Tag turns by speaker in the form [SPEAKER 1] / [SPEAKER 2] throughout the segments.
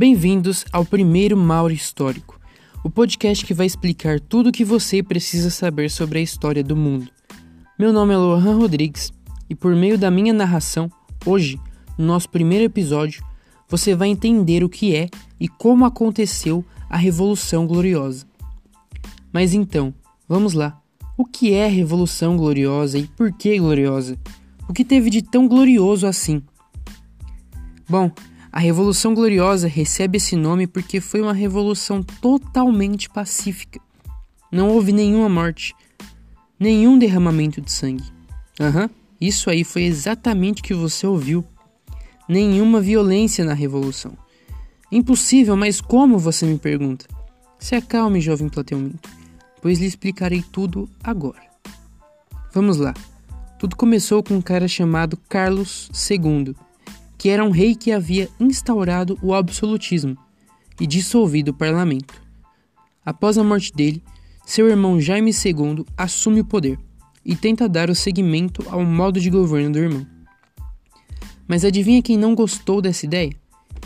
[SPEAKER 1] Bem-vindos ao primeiro Mauro Histórico, o podcast que vai explicar tudo o que você precisa saber sobre a história do mundo. Meu nome é Lohan Rodrigues e, por meio da minha narração, hoje, no nosso primeiro episódio, você vai entender o que é e como aconteceu a Revolução Gloriosa. Mas então, vamos lá. O que é a Revolução Gloriosa e por que gloriosa? O que teve de tão glorioso assim? Bom, a Revolução Gloriosa recebe esse nome porque foi uma revolução totalmente pacífica. Não houve nenhuma morte, nenhum derramamento de sangue. Aham, uhum, isso aí foi exatamente o que você ouviu. Nenhuma violência na revolução. Impossível, mas como você me pergunta? Se acalme, jovem Plateu pois lhe explicarei tudo agora. Vamos lá. Tudo começou com um cara chamado Carlos II que era um rei que havia instaurado o absolutismo e dissolvido o parlamento. Após a morte dele, seu irmão Jaime II assume o poder e tenta dar o seguimento ao modo de governo do irmão. Mas adivinha quem não gostou dessa ideia?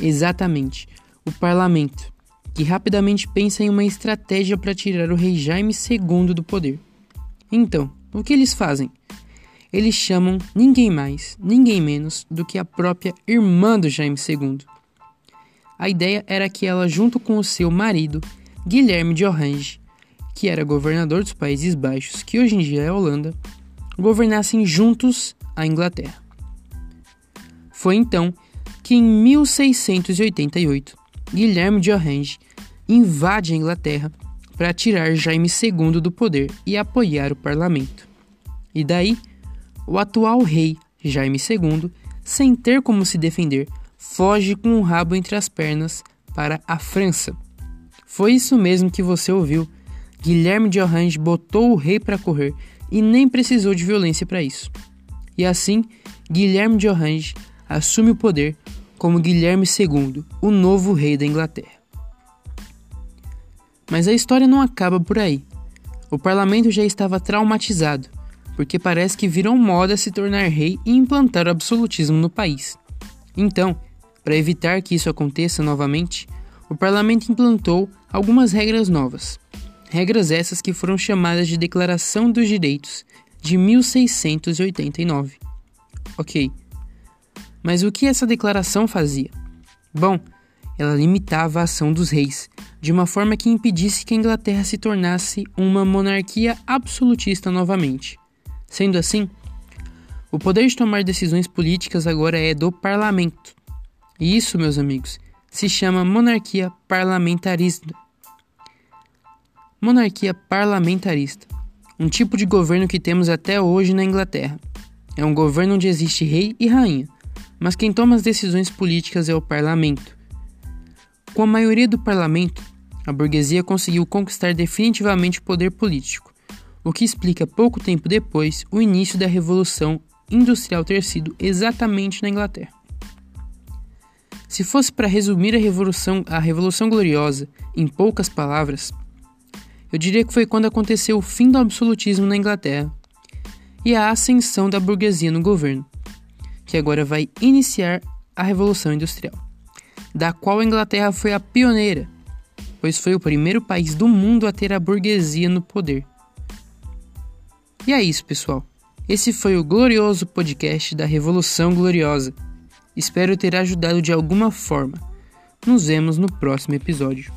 [SPEAKER 1] Exatamente, o parlamento, que rapidamente pensa em uma estratégia para tirar o rei Jaime II do poder. Então, o que eles fazem? Eles chamam ninguém mais, ninguém menos do que a própria irmã do Jaime II. A ideia era que ela, junto com o seu marido, Guilherme de Orange, que era governador dos Países Baixos, que hoje em dia é a Holanda, governassem juntos a Inglaterra. Foi então que, em 1688, Guilherme de Orange invade a Inglaterra para tirar Jaime II do poder e apoiar o parlamento. E daí, o atual rei, Jaime II, sem ter como se defender, foge com o rabo entre as pernas para a França. Foi isso mesmo que você ouviu. Guilherme de Orange botou o rei para correr e nem precisou de violência para isso. E assim, Guilherme de Orange assume o poder como Guilherme II, o novo rei da Inglaterra. Mas a história não acaba por aí. O parlamento já estava traumatizado porque parece que virou moda se tornar rei e implantar o absolutismo no país. Então, para evitar que isso aconteça novamente, o parlamento implantou algumas regras novas. Regras essas que foram chamadas de Declaração dos Direitos de 1689. Ok. Mas o que essa declaração fazia? Bom, ela limitava a ação dos reis, de uma forma que impedisse que a Inglaterra se tornasse uma monarquia absolutista novamente. Sendo assim, o poder de tomar decisões políticas agora é do parlamento. E isso, meus amigos, se chama monarquia parlamentarista. Monarquia parlamentarista, um tipo de governo que temos até hoje na Inglaterra. É um governo onde existe rei e rainha, mas quem toma as decisões políticas é o parlamento. Com a maioria do parlamento, a burguesia conseguiu conquistar definitivamente o poder político o que explica pouco tempo depois o início da Revolução Industrial ter sido exatamente na Inglaterra. Se fosse para resumir a Revolução, a Revolução Gloriosa em poucas palavras, eu diria que foi quando aconteceu o fim do absolutismo na Inglaterra e a ascensão da burguesia no governo, que agora vai iniciar a Revolução Industrial, da qual a Inglaterra foi a pioneira, pois foi o primeiro país do mundo a ter a burguesia no poder. E é isso, pessoal. Esse foi o glorioso podcast da Revolução Gloriosa. Espero ter ajudado de alguma forma. Nos vemos no próximo episódio.